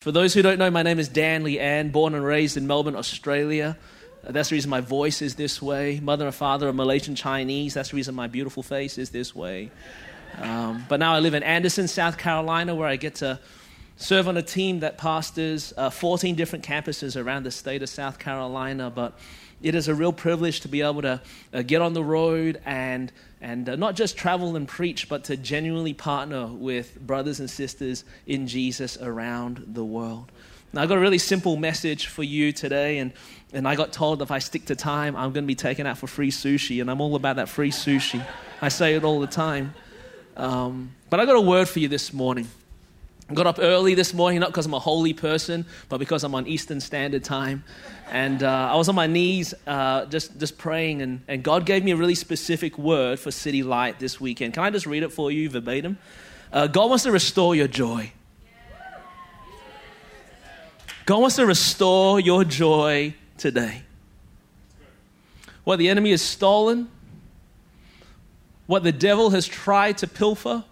For those who don't know, my name is Dan Lian, born and raised in Melbourne, Australia. Uh, That's the reason my voice is this way. Mother and father are Malaysian Chinese. That's the reason my beautiful face is this way. Um, but now I live in Anderson, South Carolina, where I get to serve on a team that pastors uh, 14 different campuses around the state of South Carolina. But it is a real privilege to be able to uh, get on the road and and uh, not just travel and preach, but to genuinely partner with brothers and sisters in Jesus around the world. Now, I've got a really simple message for you today, and, and I got told if I stick to time, I'm going to be taken out for free sushi, and I'm all about that free sushi. I say it all the time. Um, but I got a word for you this morning. Got up early this morning, not because I'm a holy person, but because I'm on Eastern Standard Time. And uh, I was on my knees uh, just, just praying, and, and God gave me a really specific word for City Light this weekend. Can I just read it for you verbatim? Uh, God wants to restore your joy. God wants to restore your joy today. What the enemy has stolen, what the devil has tried to pilfer,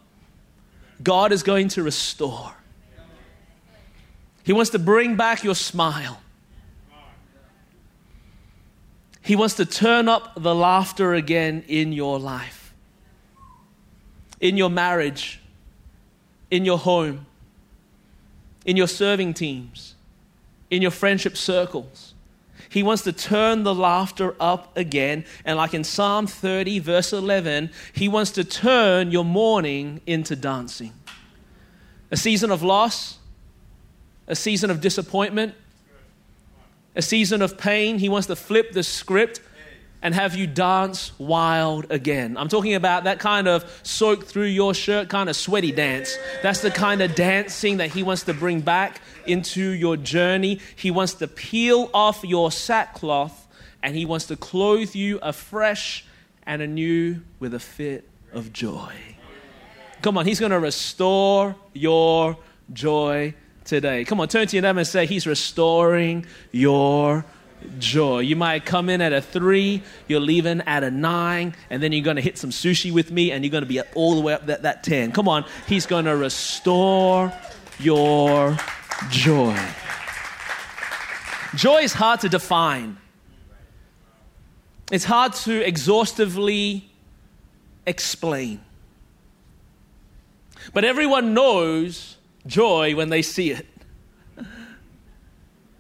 God is going to restore. He wants to bring back your smile. He wants to turn up the laughter again in your life, in your marriage, in your home, in your serving teams, in your friendship circles. He wants to turn the laughter up again. And like in Psalm 30, verse 11, he wants to turn your mourning into dancing. A season of loss, a season of disappointment, a season of pain. He wants to flip the script and have you dance wild again. I'm talking about that kind of soak through your shirt kind of sweaty dance. That's the kind of dancing that he wants to bring back into your journey. He wants to peel off your sackcloth and he wants to clothe you afresh and anew with a fit of joy. Come on, he's going to restore your joy today. Come on, turn to your neighbor and say, He's restoring your joy. You might come in at a three, you're leaving at a nine, and then you're going to hit some sushi with me, and you're going to be all the way up that, that 10. Come on, He's going to restore your joy. Joy is hard to define, it's hard to exhaustively explain. But everyone knows joy when they see it.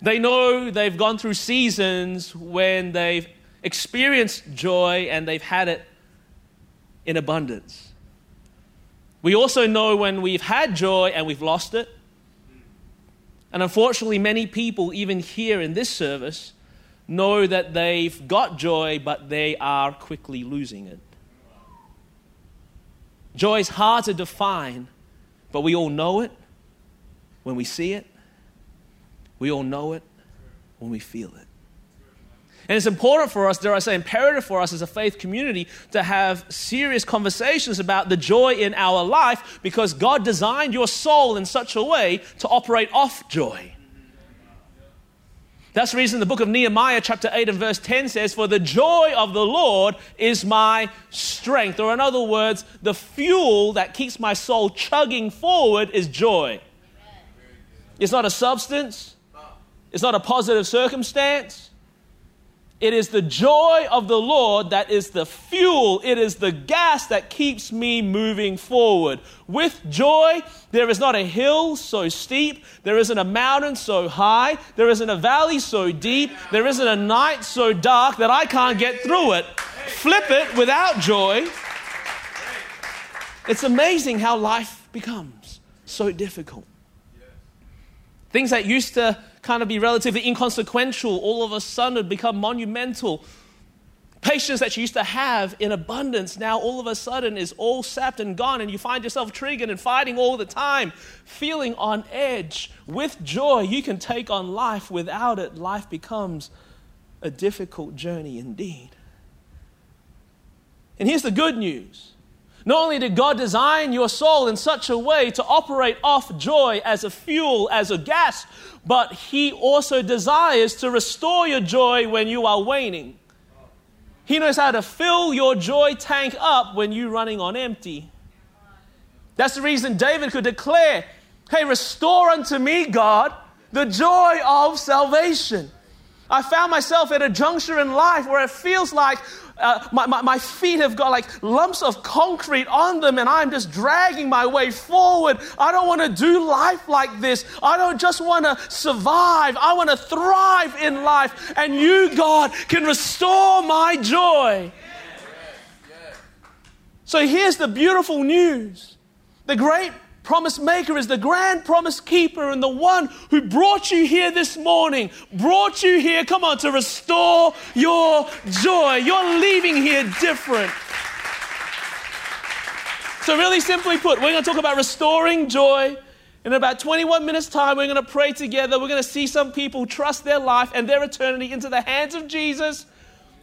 They know they've gone through seasons when they've experienced joy and they've had it in abundance. We also know when we've had joy and we've lost it. And unfortunately, many people, even here in this service, know that they've got joy, but they are quickly losing it. Joy is hard to define, but we all know it when we see it. We all know it when we feel it. And it's important for us, dare I say, imperative for us as a faith community to have serious conversations about the joy in our life because God designed your soul in such a way to operate off joy. That's the reason the book of Nehemiah, chapter 8 and verse 10 says, For the joy of the Lord is my strength. Or, in other words, the fuel that keeps my soul chugging forward is joy. It's not a substance, it's not a positive circumstance. It is the joy of the Lord that is the fuel, it is the gas that keeps me moving forward. With joy, there is not a hill so steep, there isn't a mountain so high, there isn't a valley so deep, there isn't a night so dark that I can't get through it. Flip it without joy. It's amazing how life becomes so difficult. Things that used to kind of be relatively inconsequential all of a sudden become monumental. Patience that you used to have in abundance now all of a sudden is all sapped and gone, and you find yourself triggered and fighting all the time, feeling on edge. With joy, you can take on life. Without it, life becomes a difficult journey indeed. And here's the good news not only did God design your soul in such a way to operate off joy as a fuel, as a gas, but He also desires to restore your joy when you are waning. He knows how to fill your joy tank up when you're running on empty. That's the reason David could declare Hey, restore unto me, God, the joy of salvation. I found myself at a juncture in life where it feels like uh, my, my, my, feet have got like lumps of concrete on them and I'm just dragging my way forward. I don't want to do life like this. I don't just want to survive. I want to thrive in life. And you, God, can restore my joy. So here's the beautiful news. The great promise maker is the grand promise keeper and the one who brought you here this morning, brought you here, come on, to restore your joy. You're leaving here different. So, really simply put, we're going to talk about restoring joy. In about 21 minutes' time, we're going to pray together. We're going to see some people trust their life and their eternity into the hands of Jesus.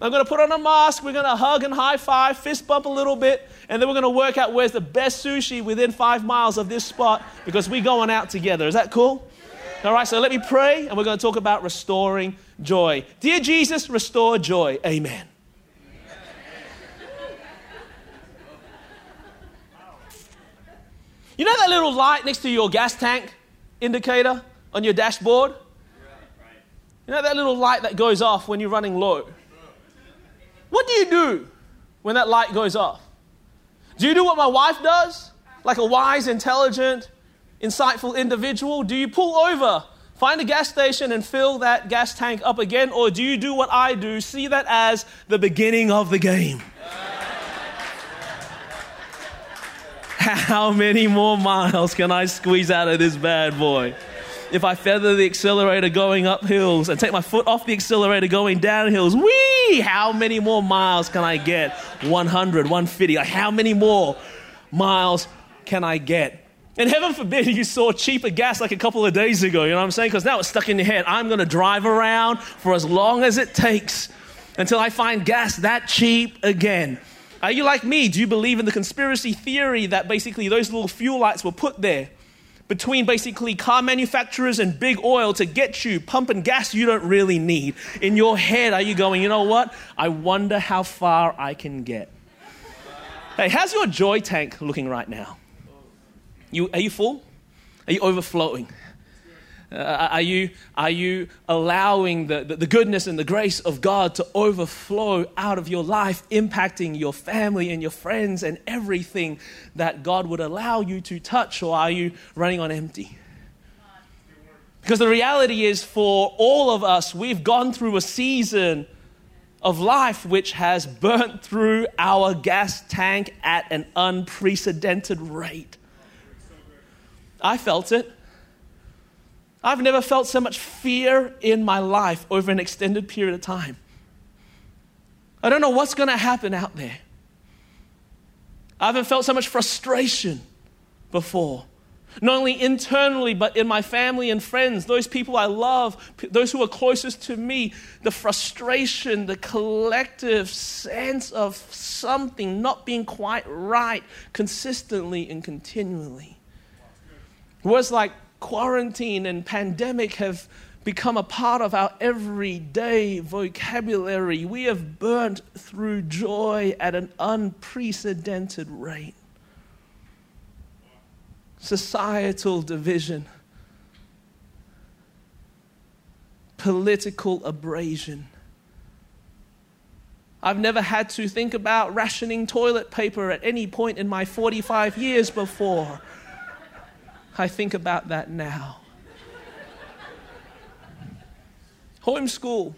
I'm going to put on a mask. We're going to hug and high five, fist bump a little bit, and then we're going to work out where's the best sushi within five miles of this spot because we're going out together. Is that cool? All right, so let me pray, and we're going to talk about restoring joy. Dear Jesus, restore joy. Amen. You know that little light next to your gas tank indicator on your dashboard? You know that little light that goes off when you're running low? What do you do when that light goes off? Do you do what my wife does? Like a wise, intelligent, insightful individual? Do you pull over, find a gas station, and fill that gas tank up again? Or do you do what I do, see that as the beginning of the game? How many more miles can I squeeze out of this bad boy? If I feather the accelerator going up hills and take my foot off the accelerator going down hills, wee, how many more miles can I get? 100, 150. How many more miles can I get? And heaven forbid you saw cheaper gas like a couple of days ago, you know what I'm saying? Because now it's stuck in your head. I'm going to drive around for as long as it takes until I find gas that cheap again. Are you like me? Do you believe in the conspiracy theory that basically those little fuel lights were put there between basically car manufacturers and big oil to get you pumping gas you don't really need. In your head, are you going, you know what? I wonder how far I can get. Hey, how's your joy tank looking right now? You, are you full? Are you overflowing? Uh, are, you, are you allowing the, the, the goodness and the grace of God to overflow out of your life, impacting your family and your friends and everything that God would allow you to touch, or are you running on empty? Because the reality is, for all of us, we've gone through a season of life which has burnt through our gas tank at an unprecedented rate. I felt it. I've never felt so much fear in my life over an extended period of time. I don't know what's going to happen out there. I haven't felt so much frustration before. Not only internally, but in my family and friends, those people I love, those who are closest to me, the frustration, the collective sense of something not being quite right consistently and continually. Words like quarantine and pandemic have become a part of our everyday vocabulary. We have burnt through joy at an unprecedented rate. Societal division, political abrasion. I've never had to think about rationing toilet paper at any point in my 45 years before. I think about that now. Homeschool.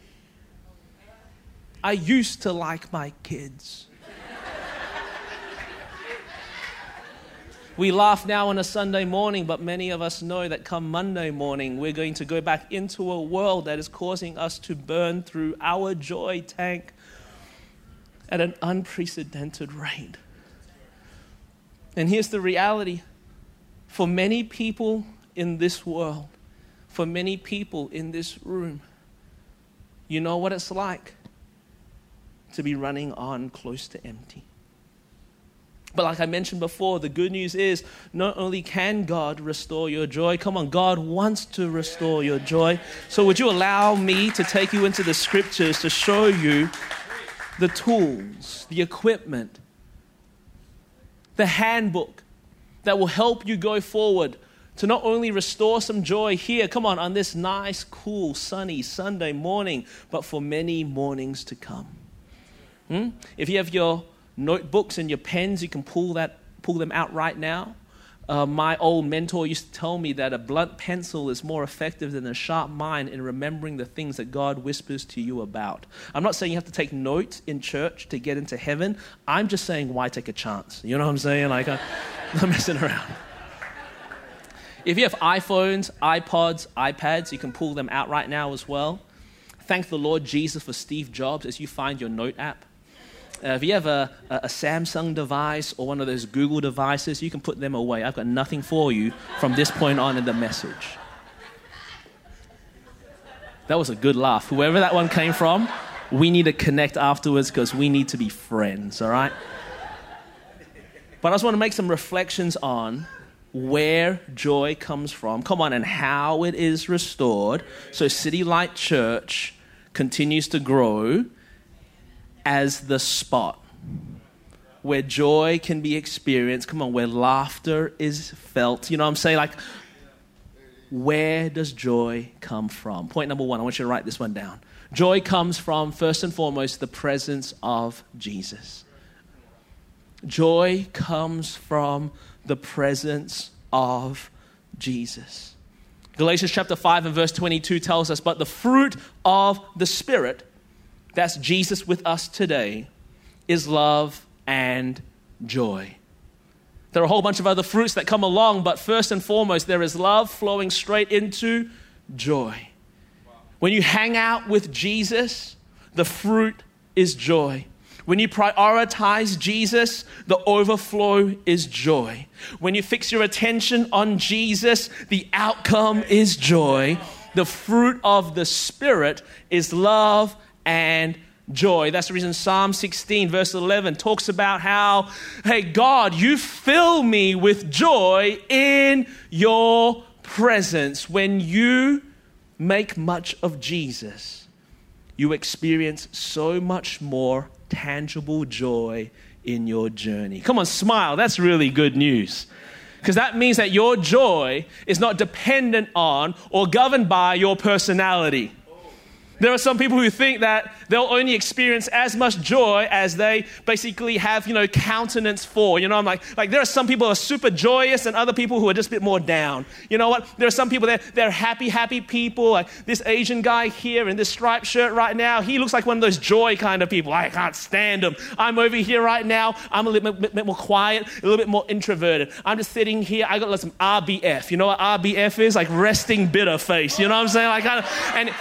I used to like my kids. We laugh now on a Sunday morning, but many of us know that come Monday morning, we're going to go back into a world that is causing us to burn through our joy tank at an unprecedented rate. And here's the reality for many people in this world, for many people in this room, you know what it's like to be running on close to empty. But like I mentioned before, the good news is not only can God restore your joy, come on, God wants to restore your joy. So would you allow me to take you into the scriptures to show you the tools, the equipment, the handbook that will help you go forward to not only restore some joy here, come on, on this nice, cool, sunny Sunday morning, but for many mornings to come. Hmm? If you have your notebooks and your pens, you can pull, that, pull them out right now. Uh, my old mentor used to tell me that a blunt pencil is more effective than a sharp mind in remembering the things that God whispers to you about. I'm not saying you have to take notes in church to get into heaven. I'm just saying, why take a chance? You know what I'm saying? Like, I'm not messing around. If you have iPhones, iPods, iPads, you can pull them out right now as well. Thank the Lord Jesus for Steve Jobs as you find your note app. Uh, if you have a, a, Samsung device or one of those Google devices, you can put them away. I've got nothing for you from this point on in the message. That was a good laugh. Whoever that one came from, we need to connect afterwards because we need to be friends, all right? But I just want to make some reflections on where joy comes from. Come on, and how it is restored. So, City Light Church continues to grow as the spot where joy can be experienced. Come on, where laughter is felt. You know what I'm saying? Like, where does joy come from? Point number one, I want you to write this one down. Joy comes from, first and foremost, the presence of Jesus. Joy comes from the presence of Jesus. Galatians chapter 5 and verse 22 tells us, But the fruit of the Spirit that's Jesus with us today, is love and joy. There are a whole bunch of other fruits that come along, but first and foremost, there is love flowing straight into joy. When you hang out with Jesus, the fruit is joy. When you prioritize Jesus, the overflow is joy. When you fix your attention on Jesus, the outcome is joy. The fruit of the Spirit is love and joy. That's the reason Psalm 16, verse 11, talks about how, hey, God, you fill me with joy in your presence. When you make much of Jesus, you experience so much more tangible joy in your journey. Come on, smile. That's really good news. Because that means that your joy is not dependent on or governed by your personality. There are some people who think that they'll only experience as much joy as they basically have, you know, countenance for. You know, I'm like, like there are some people who are super joyous and other people who are just a bit more down. You know what? There are some people that they're happy, happy people. Like this Asian guy here in this striped shirt right now, he looks like one of those joy kind of people. I can't stand him. I'm over here right now. I'm a little bit, bit more quiet, a little bit more introverted. I'm just sitting here. I got some RBF. You know what RBF is? Like resting bitter face. You know what I'm saying? Like, I, and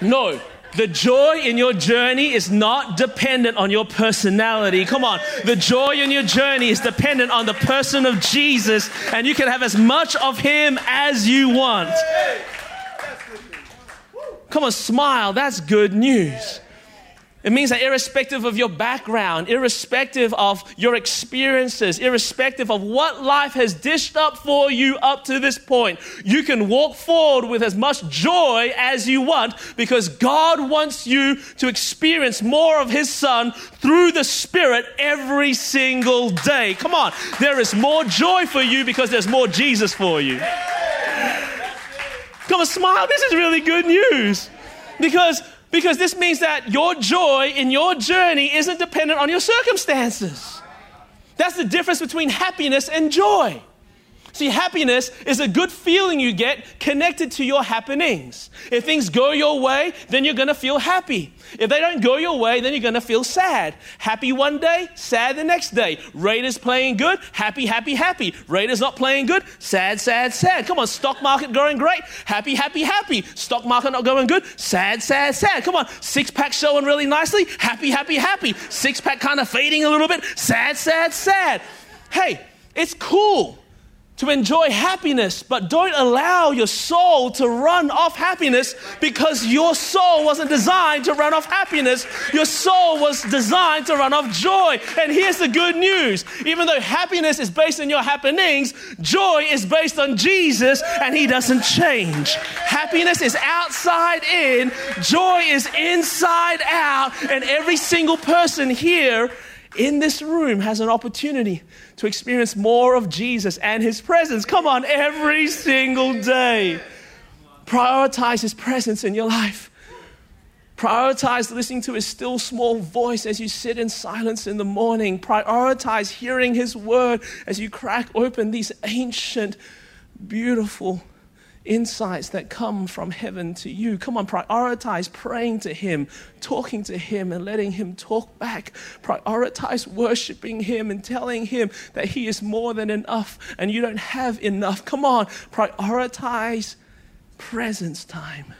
no. The joy in your journey is not dependent on your personality. Come on. The joy in your journey is dependent on the person of Jesus, and you can have as much of Him as you want. Come on, smile. That's good news. It means that irrespective of your background, irrespective of your experiences, irrespective of what life has dished up for you up to this point, you can walk forward with as much joy as you want because God wants you to experience more of His Son through the Spirit every single day. Come on, there is more joy for you because there's more Jesus for you. Come on, smile. This is really good news because because this means that your joy in your journey isn't dependent on your circumstances. That's the difference between happiness and joy. See, happiness is a good feeling you get connected to your happenings. If things go your way, then you're going to feel happy. If they don't go your way, then you're going to feel sad. Happy one day, sad the next day. Raiders playing good, happy, happy, happy. Raiders not playing good, sad, sad, sad. Come on, stock market going great, happy, happy, happy. Stock market not going good, sad, sad, sad. Come on, six pack showing really nicely, happy, happy, happy. Six pack kind of fading a little bit, sad, sad, sad. Hey, it's cool to enjoy happiness, but don't allow your soul to run off happiness because your soul wasn't designed to run off happiness. Your soul was designed to run off joy. And here's the good news even though happiness is based on your happenings, joy is based on Jesus and He doesn't change. Happiness is outside in, joy is inside out, and every single person here in this room has an opportunity to experience more of Jesus and his presence. Come on, every single day. Prioritize his presence in your life. Prioritize listening to his still small voice as you sit in silence in the morning. Prioritize hearing his word as you crack open these ancient, beautiful insights that come from heaven to you. Come on, prioritize praying to Him, talking to Him, and letting Him talk back. Prioritize worshiping Him and telling Him that He is more than enough and you don't have enough. Come on, prioritize presence time.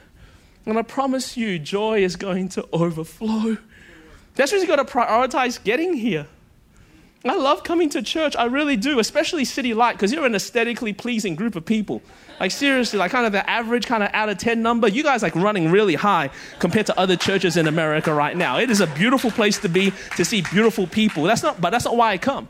And I promise you, joy is going to overflow. That's why you've got to prioritize getting here. I love coming to church. I really do, especially City Light, because you're an aesthetically pleasing group of people. Like, seriously, like kind of the average kind of out of 10 number. You guys like running really high compared to other churches in America right now. It is a beautiful place to be, to see beautiful people. That's not, but that's not why I come.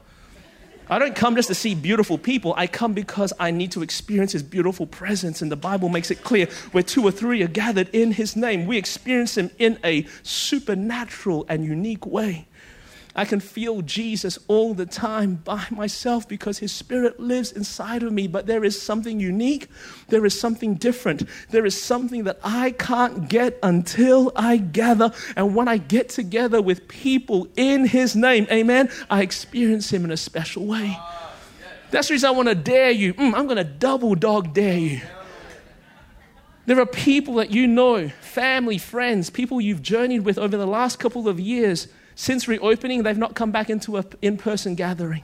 I don't come just to see beautiful people. I come because I need to experience His beautiful presence. And the Bible makes it clear where two or three are gathered in His name, we experience Him in a supernatural and unique way. I can feel Jesus all the time by myself because His Spirit lives inside of me. But there is something unique, there is something different, there is something that I can't get until I gather. And when I get together with people in His name, amen, I experience Him in a special way. That's the reason I want to dare you. Mm, I'm going to double dog dare you. There are people that you know, family, friends, people you've journeyed with over the last couple of years since reopening, they've not come back into an in person gathering.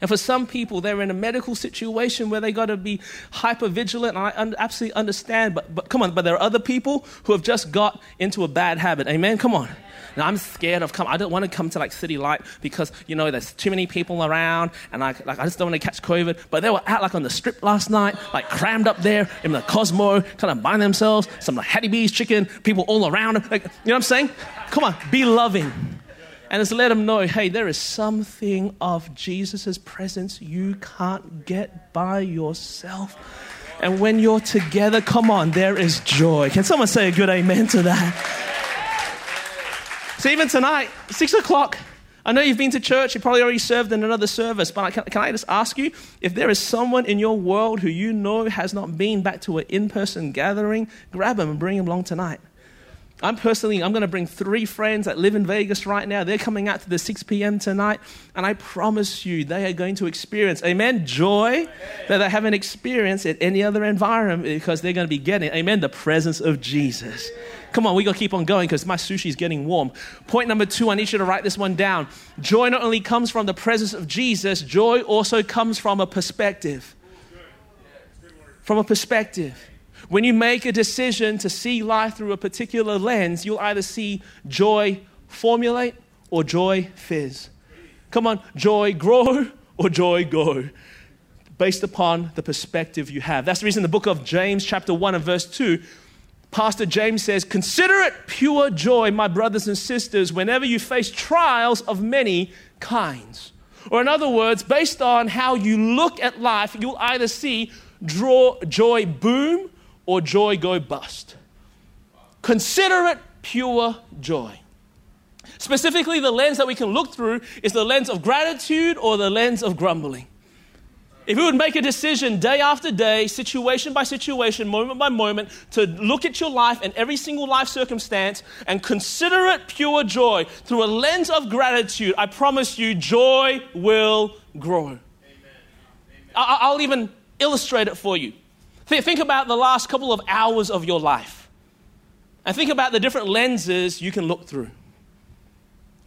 And for some people, they're in a medical situation where they've got to be hyper vigilant. I un- absolutely understand, but, but come on, but there are other people who have just got into a bad habit. Amen? Come on. Now, I'm scared of come. I don't want to come to like City Light because you know there's too many people around, and I like I just don't want to catch COVID. But they were out like on the strip last night, like crammed up there in the Cosmo, kind of buying themselves some like Hattie B's chicken, people all around. Like, you know what I'm saying? Come on, be loving. And just let them know hey, there is something of Jesus' presence you can't get by yourself. And when you're together, come on, there is joy. Can someone say a good amen to that? So even tonight, six o'clock, I know you've been to church, you probably already served in another service, but can, can I just ask you if there is someone in your world who you know has not been back to an in person gathering, grab them and bring them along tonight. I'm personally, I'm going to bring three friends that live in Vegas right now. They're coming out to the 6 p.m. tonight, and I promise you, they are going to experience, amen, joy that they haven't experienced at any other environment because they're going to be getting, amen, the presence of Jesus. Come on, we got to keep on going because my sushi is getting warm. Point number two, I need you to write this one down. Joy not only comes from the presence of Jesus, joy also comes from a perspective. From a perspective. When you make a decision to see life through a particular lens, you'll either see joy formulate or joy fizz. Come on, joy grow or joy go based upon the perspective you have. That's the reason the book of James, chapter 1 and verse 2, Pastor James says, Consider it pure joy, my brothers and sisters, whenever you face trials of many kinds. Or, in other words, based on how you look at life, you'll either see draw, joy boom or joy go bust. Consider it pure joy. Specifically, the lens that we can look through is the lens of gratitude or the lens of grumbling. If we would make a decision day after day, situation by situation, moment by moment, to look at your life and every single life circumstance and consider it pure joy through a lens of gratitude, I promise you, joy will grow. Amen. Amen. I'll even illustrate it for you. Think about the last couple of hours of your life and think about the different lenses you can look through.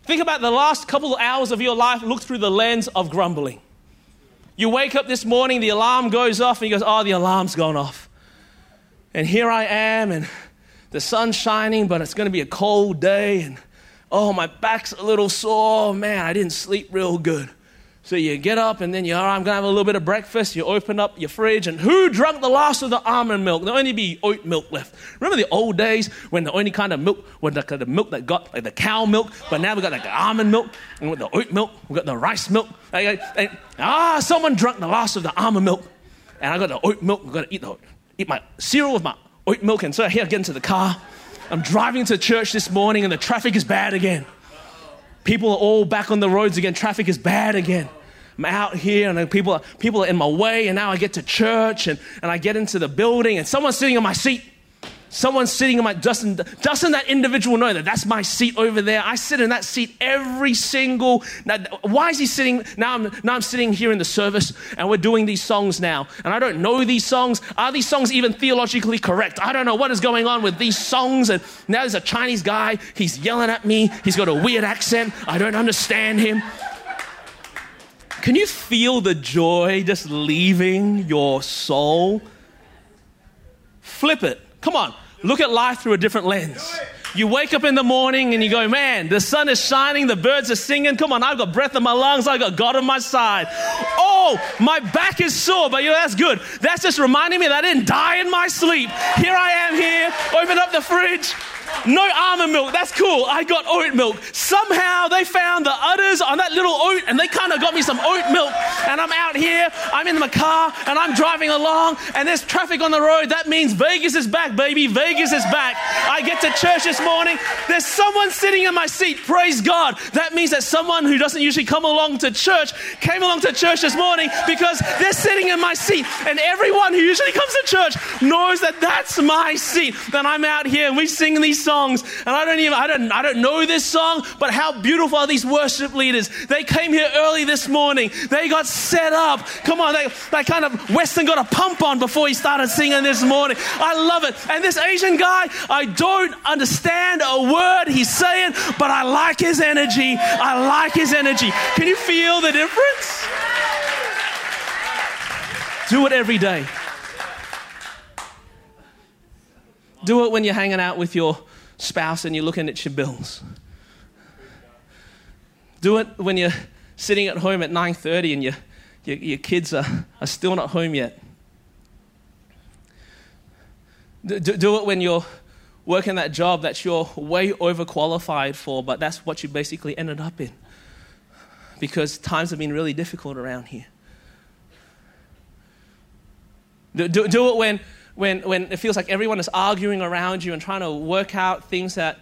Think about the last couple of hours of your life, look through the lens of grumbling. You wake up this morning, the alarm goes off, and you go, Oh, the alarm's gone off. And here I am, and the sun's shining, but it's going to be a cold day, and oh, my back's a little sore. Man, I didn't sleep real good. So you get up and then you, all right, I'm going to have a little bit of breakfast. You open up your fridge and who drank the last of the almond milk? There'll only be oat milk left. Remember the old days when the only kind of milk was the, the milk that got like the cow milk, but now we got like the almond milk and with the oat milk, we got the rice milk. And, ah, someone drank the last of the almond milk and I got the oat milk. I'm going to eat, the, eat my cereal with my oat milk. And so here I get into the car. I'm driving to church this morning and the traffic is bad again. people are all back on the roads again. Traffic is bad again. I'm out here and people are, people are in my way, and now I get to church and, and I get into the building, and someone's sitting in my seat. Someone's sitting in my doesn't doesn't that individual know that that's my seat over there? I sit in that seat every single. Now, why is he sitting now? I'm now I'm sitting here in the service and we're doing these songs now, and I don't know these songs. Are these songs even theologically correct? I don't know what is going on with these songs. And now there's a Chinese guy. He's yelling at me. He's got a weird accent. I don't understand him. Can you feel the joy just leaving your soul? Flip it. Come on, look at life through a different lens. You wake up in the morning and you go, man, the sun is shining, the birds are singing. Come on, I've got breath in my lungs, I've got God on my side. Oh, my back is sore, but you know, that's good. That's just reminding me that I didn't die in my sleep. Here I am here, open up the fridge, no almond milk. That's cool. I got oat milk. Somehow they found the udders on that little oat and they kind of got me some oat milk. And I'm out here, I'm in my car and I'm driving along and there's traffic on the road. That means Vegas is back, baby. Vegas is back. I get to church this morning. There's someone sitting in my seat. Praise God. That means that someone who doesn't usually come along to church came along to church this morning because they're sitting in my seat. And everyone who usually comes to church knows that that's my seat. That I'm out here and we sing these songs. And I don't even, I don't, I don't know this song, but how beautiful are these worship leaders? They came here early this morning. They got set up. Come on, they, they kind of, Weston got a pump on before he started singing this morning. I love it. And this Asian guy, I don't understand a word he's saying, but I like his energy. I like his energy. Can you feel the difference? Do it every day. Do it when you're hanging out with your spouse and you're looking at your bills. Do it when you're sitting at home at 9.30 and your, your, your kids are, are still not home yet. Do, do it when you're working that job that you're way overqualified for, but that's what you basically ended up in. Because times have been really difficult around here. Do, do, do it when when, when it feels like everyone is arguing around you and trying to work out things that,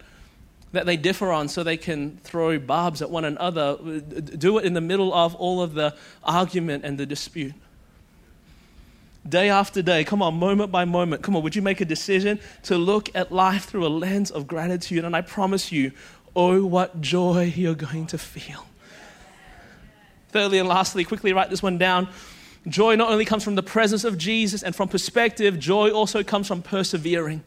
that they differ on so they can throw barbs at one another. Do it in the middle of all of the argument and the dispute. Day after day, come on, moment by moment, come on, would you make a decision to look at life through a lens of gratitude? And I promise you, oh, what joy you're going to feel. Thirdly and lastly, quickly write this one down. Joy not only comes from the presence of Jesus and from perspective, joy also comes from persevering.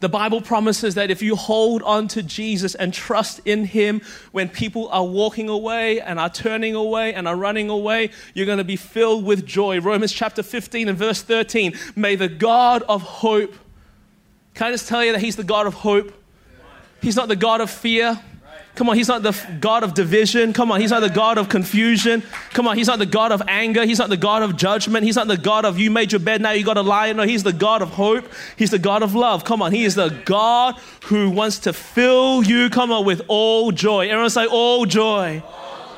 The Bible promises that if you hold on to Jesus and trust in Him when people are walking away and are turning away and are running away, you're going to be filled with joy. Romans chapter 15 and verse 13. May the God of hope, can I just tell you that He's the God of hope? He's not the God of fear. Come on, he's not the God of division. Come on, he's not the God of confusion. Come on, he's not the God of anger. He's not the God of judgment. He's not the God of you made your bed, now you got to lie. No, he's the God of hope. He's the God of love. Come on, he is the God who wants to fill you, come on, with all joy. Everyone say all joy.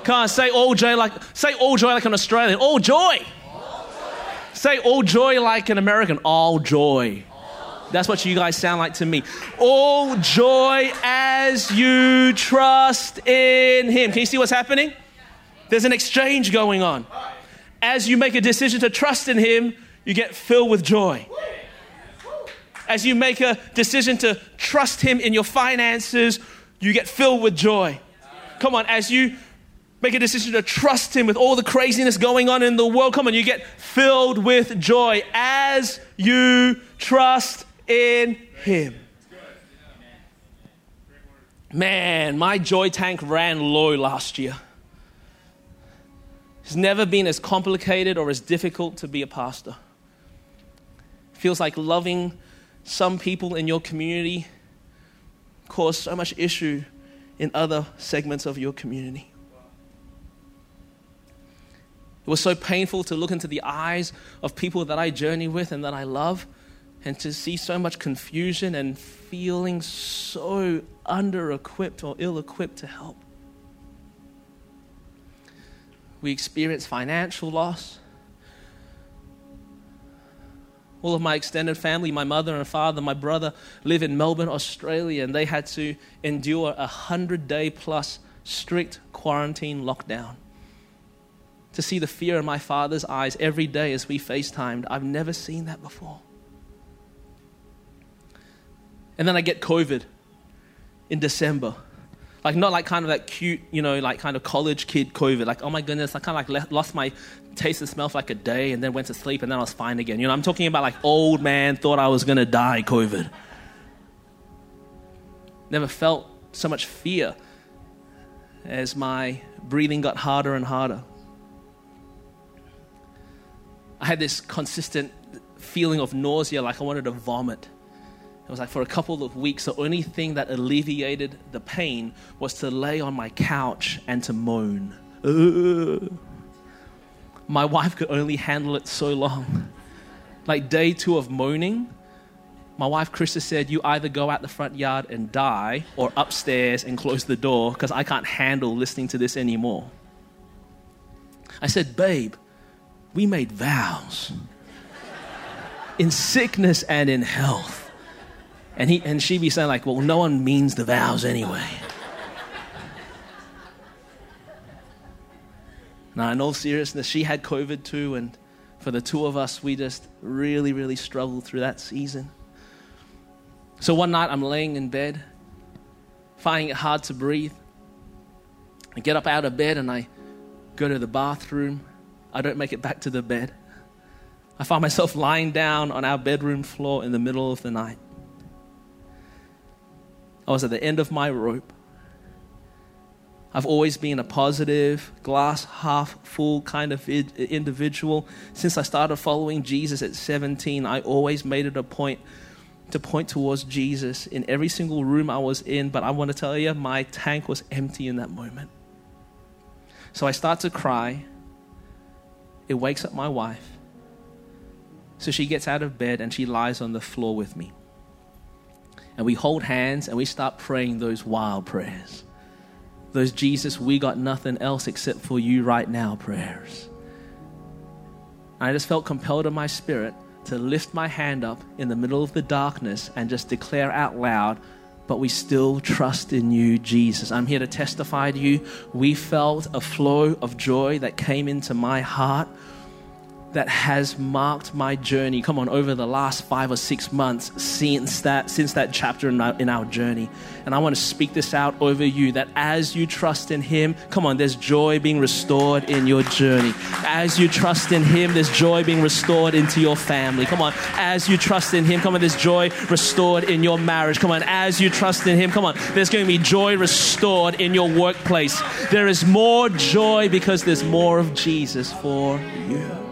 Come on, say all joy like say all joy like an Australian. All joy. All joy. Say all joy like an American. All joy. That's what you guys sound like to me. All joy as you trust in Him. Can you see what's happening? There's an exchange going on. As you make a decision to trust in Him, you get filled with joy. As you make a decision to trust Him in your finances, you get filled with joy. Come on, as you make a decision to trust Him with all the craziness going on in the world, come on, you get filled with joy as you trust in Him. Man, my joy tank ran low last year. It's never been as complicated or as difficult to be a pastor. Feels like loving some people in your community caused so much issue in other segments of your community. It was so painful to look into the eyes of people that I journey with and that I love and to see so much confusion and feeling so under equipped or ill equipped to help. We experience financial loss. All of my extended family, my mother and father, my brother live in Melbourne, Australia, and they had to endure a 100 day plus strict quarantine lockdown. To see the fear in my father's eyes every day as we FaceTimed, I've never seen that before. And then I get COVID in December. Like, not like kind of that cute, you know, like kind of college kid COVID. Like, oh my goodness, I kind of like lost my taste and smell for like a day and then went to sleep and then I was fine again. You know, I'm talking about like old man thought I was going to die COVID. Never felt so much fear as my breathing got harder and harder. I had this consistent feeling of nausea, like I wanted to vomit. It was like for a couple of weeks, the only thing that alleviated the pain was to lay on my couch and to moan. Ugh. My wife could only handle it so long. Like day two of moaning, my wife Krista said, You either go out the front yard and die or upstairs and close the door because I can't handle listening to this anymore. I said, Babe, we made vows in sickness and in health. And, he, and she'd be saying, like, well, no one means the vows anyway. now, in all seriousness, she had COVID too, and for the two of us, we just really, really struggled through that season. So one night, I'm laying in bed, finding it hard to breathe. I get up out of bed and I go to the bathroom. I don't make it back to the bed. I find myself lying down on our bedroom floor in the middle of the night. I was at the end of my rope. I've always been a positive, glass half full kind of individual. Since I started following Jesus at 17, I always made it a point to point towards Jesus in every single room I was in. But I want to tell you, my tank was empty in that moment. So I start to cry. It wakes up my wife. So she gets out of bed and she lies on the floor with me and we hold hands and we start praying those wild prayers. Those Jesus, we got nothing else except for you right now prayers. I just felt compelled in my spirit to lift my hand up in the middle of the darkness and just declare out loud, but we still trust in you, Jesus. I'm here to testify to you. We felt a flow of joy that came into my heart that has marked my journey come on over the last five or six months since that since that chapter in our, in our journey. And i want to speak this out over you that as you trust in him come on there's joy being restored in your journey. As you trust in him there's joy being restored into your family. Come on as you trust in him come on there's joy restored in your marriage. Come on as you trust in him come on there's going to be joy restored in your workplace. There is more joy because there's more of jesus for you